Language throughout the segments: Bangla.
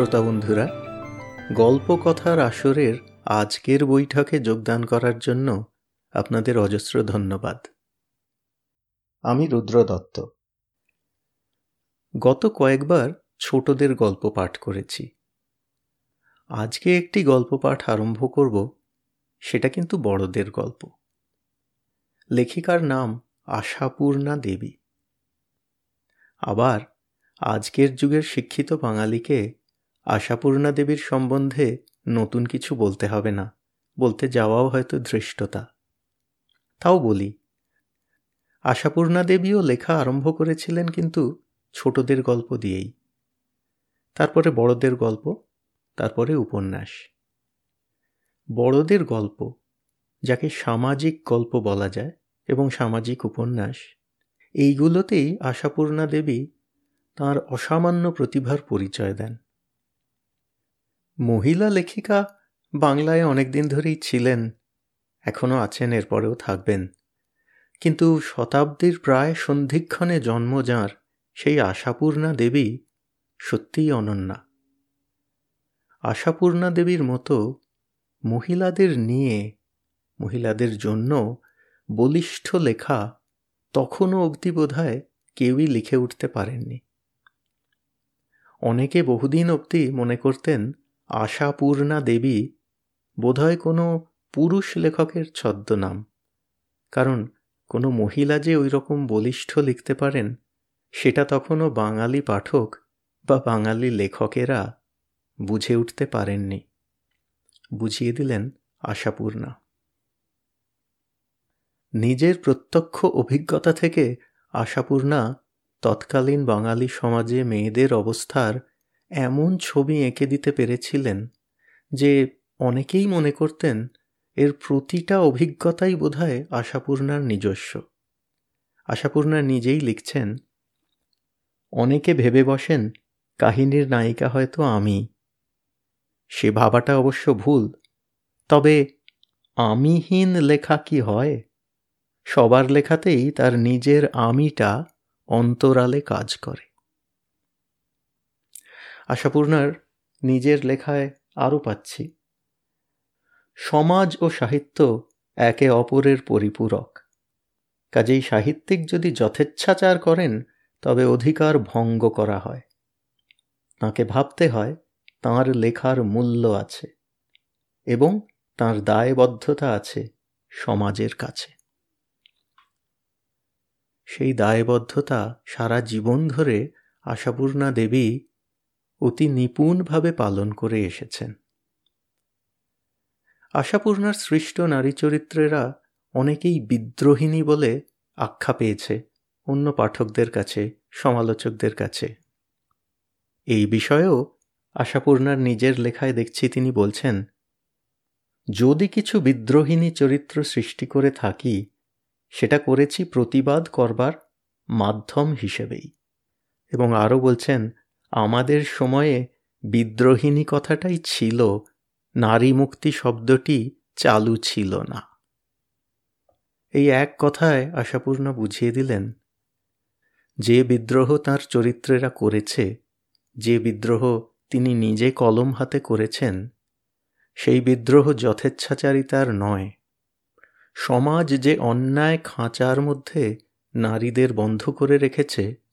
শ্রোতা বন্ধুরা গল্প কথার আসরের আজকের বৈঠকে যোগদান করার জন্য আপনাদের অজস্র ধন্যবাদ। আমি রুদ্র দত্ত। গত কয়েকবার ছোটদের গল্প পাঠ করেছি। আজকে একটি গল্প পাঠ আরম্ভ করব, সেটা কিন্তু বড়দের গল্প। লেখিকার নাম আশাপূর্ণা দেবী। আবার আজকের যুগের শিক্ষিত বাঙালিকে আশাপূর্ণা দেবীর সম্বন্ধে নতুন কিছু বলতে হবে না, বলতে যাওয়াও হয়তো ধৃষ্টতা। তাও বলি, আশাপূর্ণা দেবীও লেখা আরম্ভ করেছিলেন কিন্তু ছোটদের গল্প দিয়েই। তারপরে বড়দের গল্প, তারপরে উপন্যাস। বড়দের গল্প, যাকে সামাজিক গল্প বলা যায় এবং সামাজিক উপন্যাস, এইগুলোতেই আশাপূর্ণা দেবী তার অসামান্য প্রতিভার পরিচয় দেন। মহিলা লেখিকা বাংলায় অনেক দিন ধরেই ছিলেন এখনও আছেন, এরপরেও থাকবেন। কিন্তু শতাব্দীর প্রায় সন্ধিক্ষণে জন্ম যাঁর সেই আশাপূর্ণা দেবী সত্যিই অনন্যা। আশাপূর্ণা দেবীর মতো মহিলাদের নিয়ে, মহিলাদের জন্য বলিষ্ঠ লেখা তখনও অবধি বোধহয় কেউই লিখে উঠতে পারেননি। অনেকে বহুদিন অবধি মনে করতেন আশাপূর্ণা দেবী বোধহয় কোনো পুরুষ লেখকের ছদ্মনাম। কারণ কোনো মহিলা যে ওই রকম বলিষ্ঠ লিখতে পারেন, সেটা তখনও বাঙালি পাঠক বা বাঙালি লেখকেরা বুঝে উঠতে পারেননি। বুঝিয়ে দিলেন আশাপূর্ণা। নিজের প্রত্যক্ষ অভিজ্ঞতা থেকে আশাপূর্ণা তৎকালীন বাঙালি সমাজে মেয়েদের অবস্থার এমন ছবি এঁকে দিতে পেরেছিলেন যে অনেকেই মনে করতেন এর প্রতিটা অভিজ্ঞতাই বোধহয় আশাপূর্ণার নিজস্ব। আশাপূর্ণা নিজেই লিখছেন, অনেকে ভেবে বসেন কাহিনীর নায়িকা হয়তো আমি। সে ভাবাটা অবশ্য ভুল। তবে আমিহীন লেখা কি হয়? সবার লেখাতেই তার নিজের আমিটা অন্তরালে কাজ করে। আশাপূর্ণার নিজের লেখায় আরও পাচ্ছি। সমাজ ও সাহিত্য একে অপরের পরিপূরক। কাজেই সাহিত্যিক যদি যথেচ্ছাচার করেন, তবে অধিকার ভঙ্গ করা হয়। তাঁকে ভাবতে হয় তাঁর লেখার মূল্য আছে এবং তাঁর দায়বদ্ধতা আছে সমাজের কাছে। সেই দায়বদ্ধতা সারা জীবন ধরে আশাপূর্ণা দেবী অতি নিপুণভাবে পালন করে এসেছেন। আশাপূর্ণার সৃষ্ট নারী চরিত্রেরা অনেকেই বিদ্রোহিণী বলে আখ্যা পেয়েছে অন্য পাঠকদের কাছে, সমালোচকদের কাছে। এই বিষয়েও আশাপূর্ণার নিজের লেখায় দেখছি তিনি বলছেন, যদি কিছু বিদ্রোহিণী চরিত্র সৃষ্টি করে থাকি, সেটা করেছি প্রতিবাদ করবার মাধ্যম হিসেবেই। এবং আরও বলছেন আমাদের সময়ে বিদ্রোহিণী কথাটাই ছিল নারী মুক্তি শব্দটি চালু ছিল না। এই এক কথায় আশাপূর্ণ বুঝিয়ে দিলেন, যে বিদ্রোহ তার চরিত্রেরা করেছে, যে বিদ্রোহ তিনি নিজে কলম হাতে করেছেন, সেই বিদ্রোহ যথেচ্ছাচারিতার নয়। সমাজ যে অন্যায় খাঁচার মধ্যে নারীদের বন্ধ করে রেখেছে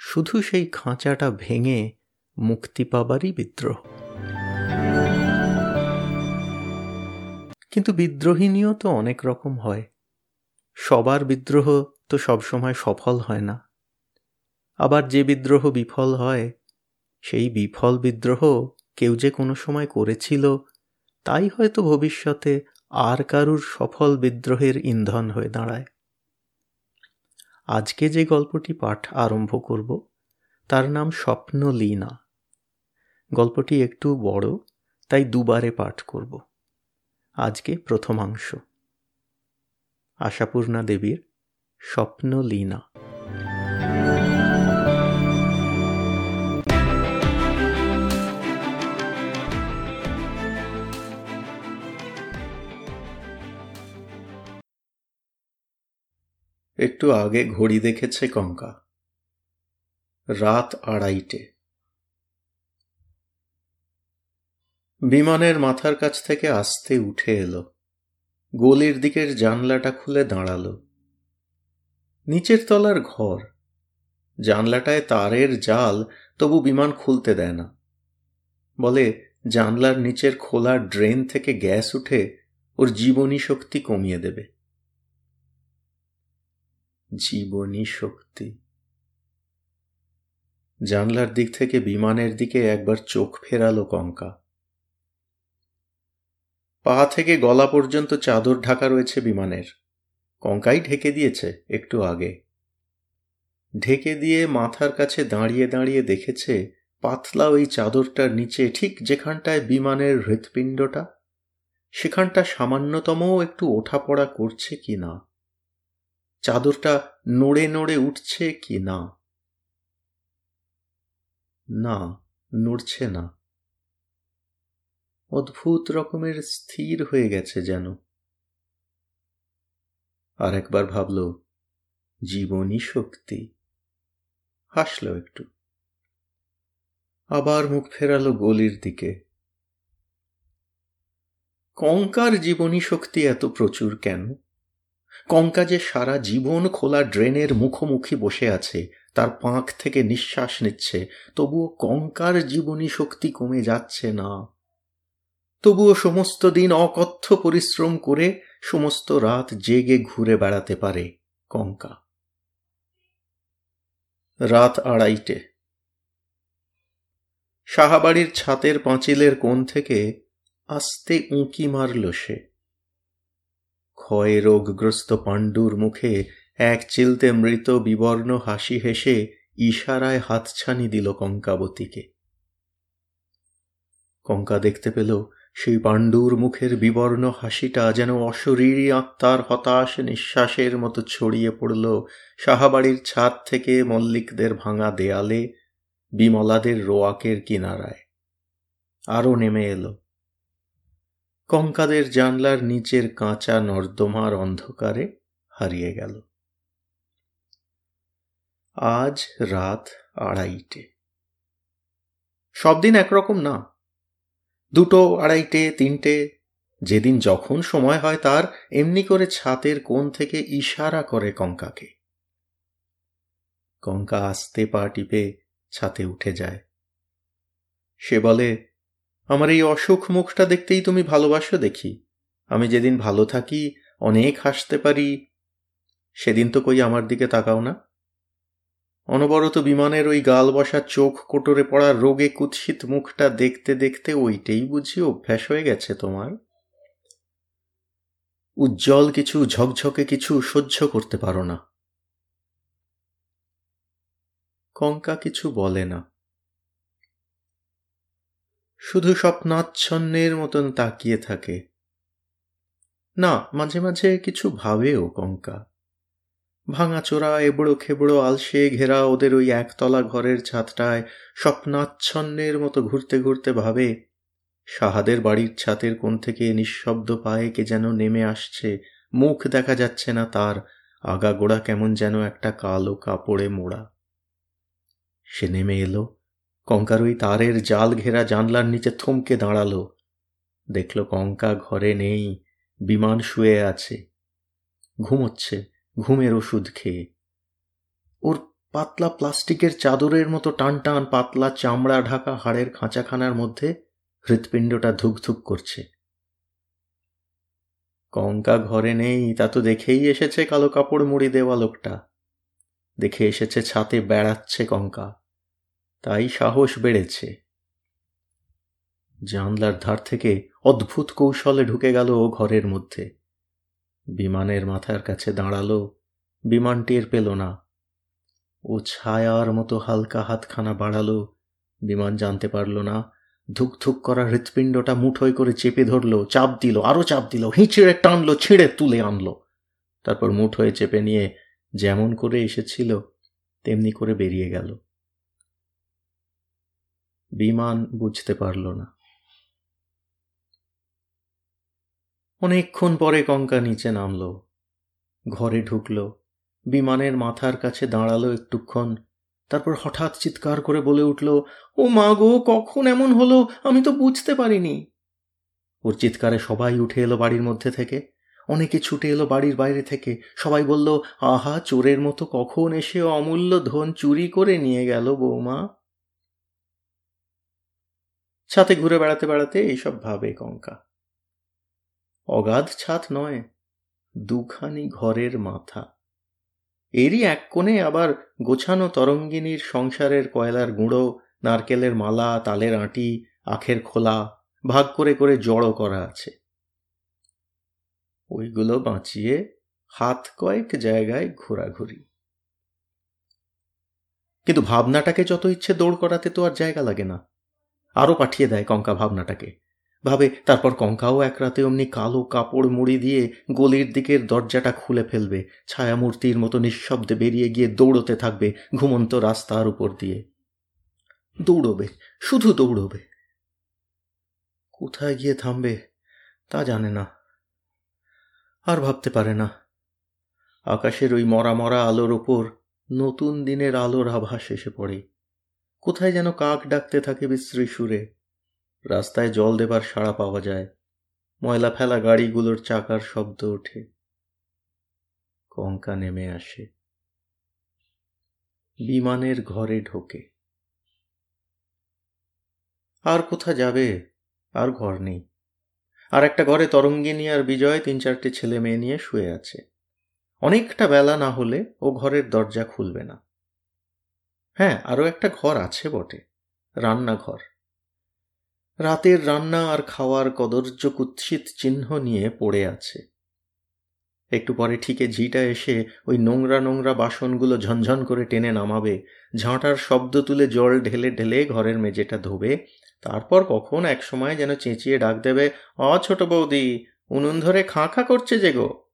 শুধু সেই খাঁচাটা ভেঙে মুক্তি পাবারই বিদ্রোহ। কিন্তু বিদ্রোহিনীও তো অনেক রকম হয়। সবার বিদ্রোহ তো সবসময় সফল হয় না। আবার যে বিদ্রোহ বিফল হয়, সেই বিফল বিদ্রোহ কেউ যে কোনো সময় করেছিল, তাই হয়তো ভবিষ্যতে আর কারুর সফল বিদ্রোহের ইন্ধন হয়ে দাঁড়ায়। আজকে যে গল্পটি পাঠ আরম্ভ করব, তার নাম স্বপ্নলীনা। গল্পটি একটু বড়, তাই দুবারে পাঠ করব। আজকে প্রথমাংশ। আশাপূর্ণা দেবীর স্বপ্নলীনা। একটু আগে ঘড়ি দেখেছে কঙ্কা। রাত আড়াইটে। বিমানের মাথার কাছ থেকে আস্তে উঠে এলো। গলির দিকের জানলাটা খুলে দাঁড়াল। নিচের তলার ঘর। জানলাটায় তারের জাল, তবু বিমান খুলতে দেয় না। বলে জানলার নিচের খোলা ড্রেন থেকে গ্যাস উঠে ওর জীবনী শক্তি কমিয়ে দেবে। জীবনী শক্তি। জানলার দিক থেকে বিমানের দিকে একবার চোখ ফেরালো কঙ্কা। পা থেকে গলা পর্যন্ত চাদর ঢাকা রয়েছে বিমানের। কঙ্কাই ঢেকে দিয়েছে একটু আগে। ঢেকে দিয়ে মাথার কাছে দাঁড়িয়ে দাঁড়িয়ে দেখেছে পাতলা ওই চাদরটার নিচে ঠিক যেখানটায় বিমানের হৃৎপিণ্ডটা। সেখানটা সামান্যতমও একটু ওঠাপড়া করছে কি না চাদরটা নড়ে নড়ে উঠছে কি না? না, নড়ছে না। অদ্ভুত রকমের স্থির হয়ে গেছে যেন। আর একবার ভাবল জীবনী শক্তি। হাসল একটু। আবার মুখ ফেরালো গলির দিকে। কঙ্কার জীবনী শক্তি এত প্রচুর কেন? কঙ্কা যে সারা জীবন খোলা ড্রেনের মুখোমুখি বসে আছে, তার পাঁক থেকে নিঃশ্বাস নিচ্ছে, তবুও কঙ্কার জীবনী শক্তি কমে যাচ্ছে না। তবুও সমস্ত দিন অকথ্য পরিশ্রম করে সমস্ত রাত জেগে ঘুরে বেড়াতে পারে কঙ্কা। রাত আড়াইটে। সাহাবাড়ির ছাতের পাঁচিলের কোণ থেকে আস্তে উঁকি মারল সে। ক্ষয় রোগগ্রস্ত পাণ্ডুর মুখে এক চিলতে মৃত বিবর্ণ হাসি হেসে ইশারায় হাতছানি দিল কঙ্কাবতীকে। কঙ্কা দেখতে পেল সেই পাণ্ডুর মুখের বিবর্ণ হাসিটা যেন অশরীরী আত্মার হতাশ নিঃশ্বাসের মতো ছড়িয়ে পড়ল সাহাবাড়ির ছাদ থেকে মল্লিকদের ভাঙা দেয়ালে বিমলাদের রোয়াকের কিনারায়। আরও নেমে এলো। কঙ্কাদের জানলার নিচের কাঁচা নর্দমার অন্ধকারে হারিয়ে গেল। আজ রাত আড়াইটে। সব দিন একরকম না। দুটো আড়াইটে, তিনটে, যেদিন যখন সময় হয় তার, এমনি করে ছাতের কোণ থেকে ইশারা করে কঙ্কাকে। কঙ্কা আস্তে পা টিপে ছাতে উঠে যায়। সে বলে আমার এই অসুখ মুখটা দেখতেই তুমি ভালোবাসো দেখি। আমি যেদিন ভালো থাকি, অনেক হাসতে পারি, সেদিন তো কই আমার দিকে তাকাও না। অনবরত বিমানের ওই গাল বসা চোখ কোটরে পড়া রোগে কুৎসিত মুখটা দেখতে দেখতে ওইটাই বুঝি অভ্যাস হয়ে গেছে তোমার। উজ্জ্বল কিছু, ঝকঝকে কিছু সহ্য করতে পারো না। কঙ্কা কিছু বলে না। শুধু স্বপ্নাচ্ছন্নের মতন তাকিয়ে থাকে। না, মাঝে মাঝে কিছু ভাবেও কঙ্কা। ভাঙাচোরা এবড়ো খেবড়ো, আলসে ঘেরা ওদের ওই একতলা ঘরের ছাদটায় স্বপ্নাচ্ছন্নের মতো ঘুরতে ঘুরতে ভাবে, সাহাদের বাড়ির ছাতের কোণ থেকে নিঃশব্দ পায়ে কে যেন নেমে আসছে, মুখ দেখা যাচ্ছে না তার আগাগোড়া কেমন যেন একটা কালো কাপড়ে মোড়া। সে নেমে এলো। কঙ্কার ওই তারের জাল ঘেরা জানলার নিচে থমকে দাঁড়াল। দেখল কঙ্কা ঘরে নেই, বিমান শুয়ে আছে। ঘুমোচ্ছে, ঘুমের ওষুধ খেয়ে। ওর পাতলা প্লাস্টিকের চাদরের মতো টান টান পাতলা চামড়া ঢাকা হাড়ের খাঁচাখানার মধ্যে হৃৎপিণ্ডটা ধুকধুক করছে। কঙ্কা ঘরে নেই, তা তো দেখেই এসেছে কালো কাপড় মুড়ি দেওয়া লোকটা। দেখে এসেছে ছাতে বেড়াচ্ছে কঙ্কা। তাই সাহস বেড়েছে। জানলার ধার থেকে অদ্ভুত কৌশলে ঢুকে গেল ও ঘরের মধ্যে। বিমানের মাথার কাছে দাঁড়াল, বিমান টের পেল না। ও ছায়ার মতো হালকা হাতখানা বাড়ালো, বিমান জানতে পারল না ধুক ধুক করা হৃৎপিণ্ডটা মুঠোয় করে চেপে ধরলো, চাপ দিল, আরও চাপ দিল, হিঁচড়ে টানলো, ছিঁড়ে তুলে আনলো। তারপর মুঠোয় চেপে নিয়ে যেমন করে এসেছিল, তেমনি করে বেরিয়ে গেল। বিমান বুঝতে পারল না। অনেকক্ষণ পরে কঙ্কা নিচে নামল। ঘরে ঢুকল। বিমানের মাথার কাছে দাঁড়াল একটুক্ষণ। তারপর হঠাৎ চিৎকার করে বলে উঠল, ও মা গো, কখন এমন হলো? আমি তো বুঝতে পারিনি। ওর চিৎকারে সবাই উঠে এলো বাড়ির মধ্যে থেকে। অনেকে ছুটে এলো বাড়ির বাইরে থেকে। সবাই বলল, আহা, চোরের মতো কখন এসে অমূল্য ধন চুরি করে নিয়ে গেল বৌমা? ছাতে ঘুরে বেড়াতে বেড়াতে এইসব ভাবে কঙ্কা। অগাধ ছাদ নয়, দুখানি ঘরের মাথা। এরই এক কোণে আবার গোছানো তরঙ্গিনীর সংসারের কয়লার গুঁড়ো, নারকেলের মালা, তালের আঁটি, আখের খোলা, ভাগ করে করে জড়ো করা আছে। ওইগুলো বাঁচিয়ে হাত কয়েক জায়গায় ঘোরাঘুরি। কিন্তু ভাবনাটাকে যত ইচ্ছে দৌড় করাতে তো আর জায়গা লাগে না। আরও পাঠিয়ে দেয় কঙ্কা ভাবনাটাকে। ভাবে, তারপর কঙ্কাও এক রাতে অমনি কালো কাপড় মুড়ি দিয়ে গলির দিকের দরজাটা খুলে ফেলবে, ছায়ামূর্তির মতো নিঃশব্দে বেরিয়ে গিয়ে দৌড়তে থাকবে ঘুমন্ত রাস্তার উপর দিয়ে। দৌড়বে, শুধু দৌড়বে। কোথায় গিয়ে থামবে, তা জানে না। আর ভাবতে পারে না। আকাশের ওই মরা মরা আলোর ওপর নতুন দিনের আলোর আভাস এসে পড়ে। কোথায় যেন কাক ডাকতে থাকে বিশ্রী সুরে। রাস্তায় জল দেবার সাড়া পাওয়া যায়। ময়লা ফেলা গাড়িগুলোর চাকার শব্দ ওঠে। কঙ্কা নেমে আসে। বিমানের ঘরে ঢোকে। আর কোথা যাবে? আর ঘর নেই। আর একটা ঘরে তরঙ্গিনী আর বিজয় তিন চারটে ছেলে মেয়ে নিয়ে শুয়ে আছে। অনেকটা বেলা না হলে ও ঘরের দরজা খুলবে না। হ্যাঁ আরও একটা ঘর আছে বটে, রান্নাঘর। রাতের রান্না আর খাওয়ার কদর্য কুৎসিত চিহ্ন নিয়ে পড়ে আছে। একটু পরে ঠিকে ঝিটা এসে ওই নোংরা নোংরা বাসনগুলো ঝনঝন করে টেনে নামাবে, ঝাঁটার শব্দ তুলে জল ঢেলে ঢেলে ঘরের মেঝেটা ধোবে, তারপর কখন এক সময় যেন চেঁচিয়ে ডাক দেবে, অ, ছোট বৌদি, উনুন ধরে খাঁ খাঁ করছে যে গো?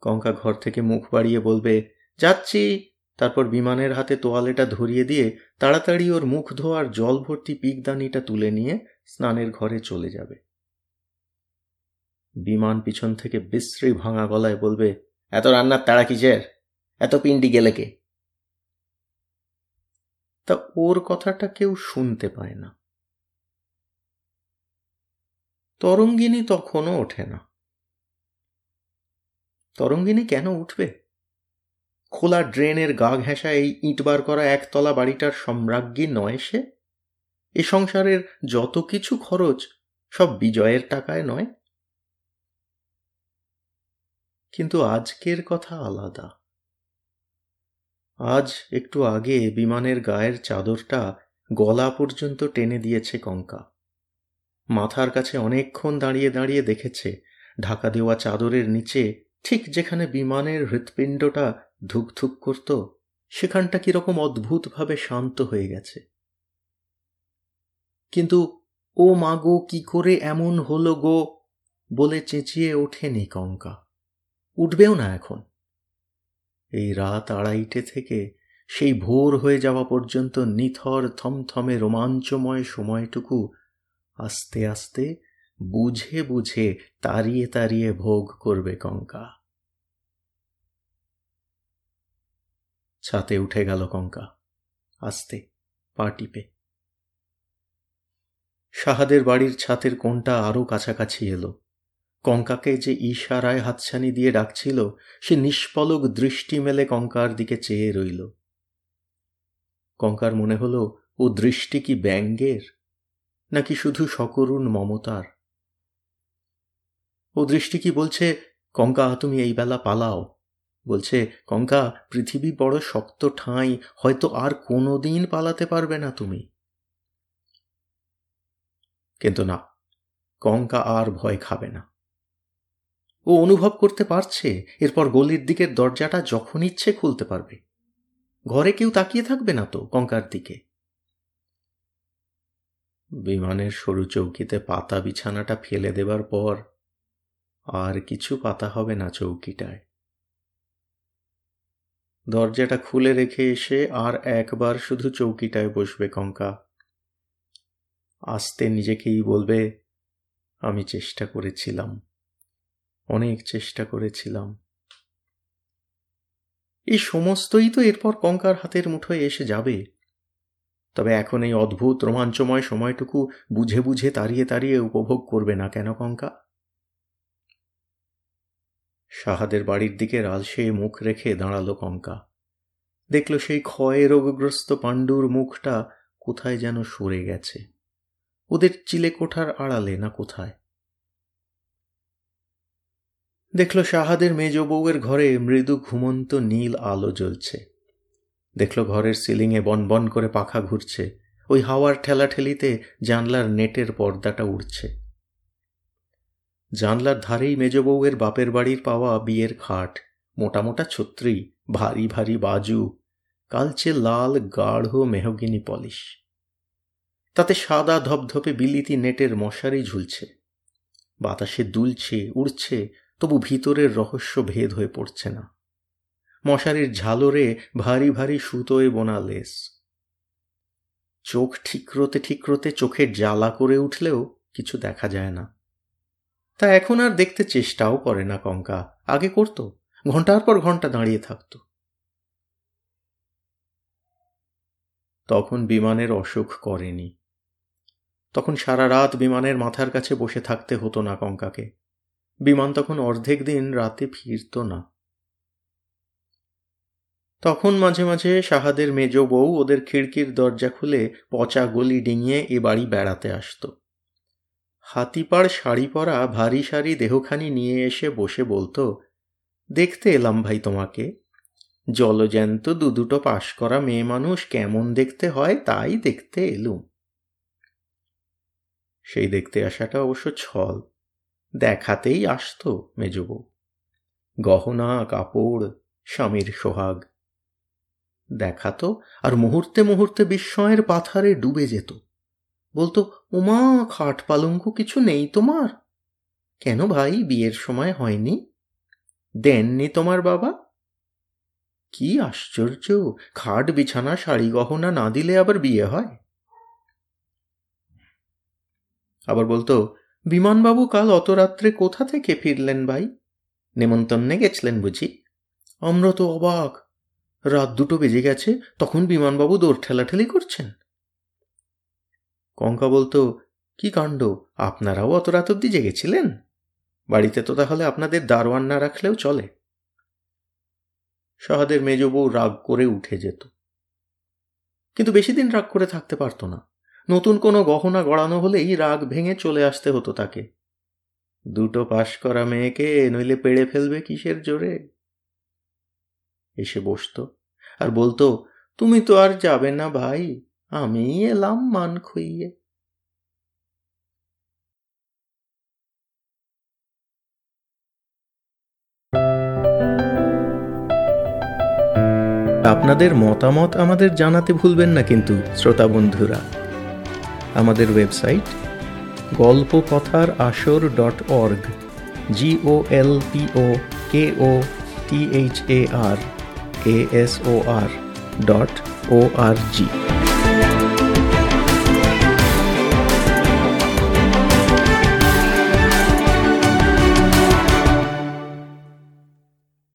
কঙ্কা ঘর থেকে মুখ বাড়িয়ে বলবে, যাচ্ছি তারপর বিমানের হাতে তোয়ালেটা ধরিয়ে দিয়ে তাড়াতাড়ি ওর মুখ ধোয়ার জল ভর্তি পিকদানিটা তুলে নিয়ে স্নানের ঘরে চলে যাবে। বিমান পিছন থেকে বিশ্রী ভাঙা গলায় বলবে, এত রান্নার তাড়া কিসের? এত পিন্ডি গেলে কে? তা ওর কথাটা কেউ শুনতে পায় না। তরঙ্গিনী তখনও ওঠে না। তরঙ্গিনী কেন উঠবে? খোলা ড্রেনের গা ঘেঁষা এই ইটবার করা একতলা বাড়িটার সম্রাজ্ঞী নয় সে? এ সংসারের যত কিছু খরচ, সব বিজয়ের টাকায় নয়? কিন্তু আজকের কথা আলাদা। আজ একটু আগে বিমানের গায়ের চাদরটা গলা পর্যন্ত টেনে দিয়েছে কঙ্কা। মাথার কাছে অনেকক্ষণ দাঁড়িয়ে দাঁড়িয়ে দেখেছে, ঢাকা দেওয়া চাদরের নিচে ঠিক যেখানে বিমানের হৃৎপিণ্ডটা ধুকধুক করত, সেখানটা কীরকম অদ্ভুতভাবে শান্ত হয়ে গেছে। কিন্তু ও মা গো, কি করে এমন হলো গো? বলে চেঁচিয়ে ওঠেনি কঙ্কা উঠবেও না এখন। এই রাত আড়াইটে থেকে সেই ভোর হয়ে যাওয়া পর্যন্ত নিথর, থমথমে রোমাঞ্চময় সময়টুকু আস্তে আস্তে বুঝে বুঝে তাড়িয়ে তাড়িয়ে ভোগ করবে কঙ্কা। ছাতে উঠে গেল কঙ্কা, আস্তে, পা টিপে। সাহাদের বাড়ির ছাতের কোনটা আরও কাছাকাছি এলো। কঙ্কাকে যে ইশারায় হাতছানি দিয়ে ডাকছিল, সে নিষ্পলক দৃষ্টি মেলে কঙ্কার দিকে চেয়ে রইল। কঙ্কার মনে হলো, ও দৃষ্টি কি ব্যঙ্গের? নাকি শুধু সকরুণ মমতার? ও দৃষ্টি কি বলছে, কঙ্কা তুমি এই বেলা পালাও বলছে, কঙ্কা, পৃথিবী বড় শক্ত ঠাঁই, হয়তো আর কোনো দিন পালাতে পারবে না তুমি। কিন্তু না, কঙ্কা আর ভয় খাবে না। ও অনুভব করতে পারছে, এরপর গলির দিকের দরজাটা যখন ইচ্ছে খুলতে পারবে। ঘরে কেউ তাকিয়ে থাকবে না তো কঙ্কার দিকে। বিমানের সরু চৌকিতে পাতা বিছানাটা ফেলে দেবার পর আর কিছু পাতা হবে না চৌকিটায়। দরজাটা খুলে রেখে এসে আর একবার শুধু চৌকিটায় বসবে কঙ্কা। আসতে নিজেকেই বলবে, আমি চেষ্টা করেছিলাম। অনেক চেষ্টা করেছিলাম। এই সমস্তই তো এরপর কঙ্কার হাতের মুঠোয় এসে যাবে। তবে এখন এই অদ্ভুত রোমাঞ্চময় সময়টুকু বুঝে বুঝে তাড়িয়ে তাড়িয়ে উপভোগ করবে না কেন কঙ্কা? সাহাদের বাড়ির দিকে রালসে মুখ রেখে দাঁড়াল কঙ্কা। দেখল সেই ক্ষয়ে রোগগ্রস্ত পাণ্ডুর মুখটা কোথায় যেন সরে গেছে। ওদের চিলে কোঠার আড়ালে না কোথায়? দেখল শাহাদের মেজ বউয়ের ঘরে মৃদু ঘুমন্ত নীল আলো জ্বলছে। দেখল ঘরের সিলিংয়ে বন করে পাখা ঘুরছে। ওই হাওয়ার ঠেলাঠেলিতে জানলার নেটের পর্দাটা উড়ছে। জানলার ধারেই মেজ বউয়ের বাপের বাড়ির পাওয়া বিয়ের খাট। মোটা মোটা ছত্রি, ভারী ভারী বাজু, কালচে লাল গাঢ় মেহগিনি পলিশ। তাতে সাদা ধপধপে বিলিতি নেটের মশারি ঝুলছে। বাতাসে দুলছে, উড়ছে, তবু ভিতরের রহস্য ভেদ হয়ে পড়ছে না। মশারির ঝালরে ভারী ভারী সুতোয় বোনা লেস। চোখ ঠিকরোতে ঠিকরোতে চোখের জ্বালা করে উঠলেও কিছু দেখা যায় না। তা এখন আর দেখতে চেষ্টাও করে না কঙ্কা। আগে করত। ঘণ্টার পর ঘণ্টা দাঁড়িয়ে থাকত। তখন বিমানের অসুখ করেনি। তখন সারা রাত বিমানের মাথার কাছে বসে থাকতে হতো না কঙ্কাকে। বিমান তখন অর্ধেক দিন রাতে ফিরত না। তখন মাঝে মাঝে সাহাদের মেজ বউ ওদের খিড়কির দরজা খুলে পচা গলি ডিঙিয়ে এ বাড়ি বেড়াতে আসত। হাতিপাড় শাড়ি পরা ভারী সারি দেহখানি নিয়ে এসে বসে বলতো, দেখতে এলাম ভাই তোমাকে। জলজ্যান্ত দু দুটো পাশ করা মেয়ে মানুষ কেমন দেখতে হয় তাই দেখতে এলুম। সেই দেখতে আসাটা অবশ্য ছল। দেখাতেই আসত মেজবউ। গহনা, কাপড়, স্বামীর সোহাগ। দেখাতো আর মুহূর্তে মুহূর্তে বিস্ময়ের পাথারে ডুবে যেত। বলতো উমা খাট পালঙ্ক কিছু নেই তোমার? কেন ভাই, বিয়ের সময় হয়নি? দেননি তোমার বাবা? কি আশ্চর্য, খাট, বিছানা, শাড়ি, গহনা না দিলে আবার বিয়ে হয়? আবার বলতো, বিমানবাবু কাল অত রাত্রে কোথা থেকে ফিরলেন ভাই? নেমন্তন্নে গেছিলেন বুঝি? আমরা তো অবাক, রাত দুটো বেজে গেছে, তখন বিমানবাবু দৌড় ঠেলাঠেলি করছেন? কঙ্কা বলতো, কি কাণ্ড, আপনারাও অত রাত অব্দি জেগেছিলেন? বাড়িতে তো তাহলে আপনাদের দারোয়ান না রাখলেও চলে। সহাদের মেজ বউ রাগ করে উঠে যেত। কিন্তু বেশি দিন রাগ করে থাকতে পারত না। নতুন কোনো গহনা গড়ানো হলেই রাগ ভেঙে চলে আসতে হতো তাকে। দুটো পাশ করা মেয়েকে নইলে পেড়ে ফেলবে কিসের জোরে? এসে বসত। আর বলতো, তুমি তো আর যাবে না ভাই। আমি এলাম মান খুইয়ে। আপনাদের মতামত আমাদের জানাতে ভুলবেন না কিন্তু, শ্রোতা বন্ধুরা। আমাদের ওয়েবসাইট গল্প কথার আসর dot org G O L P O K O T H A R A S O R dot O R G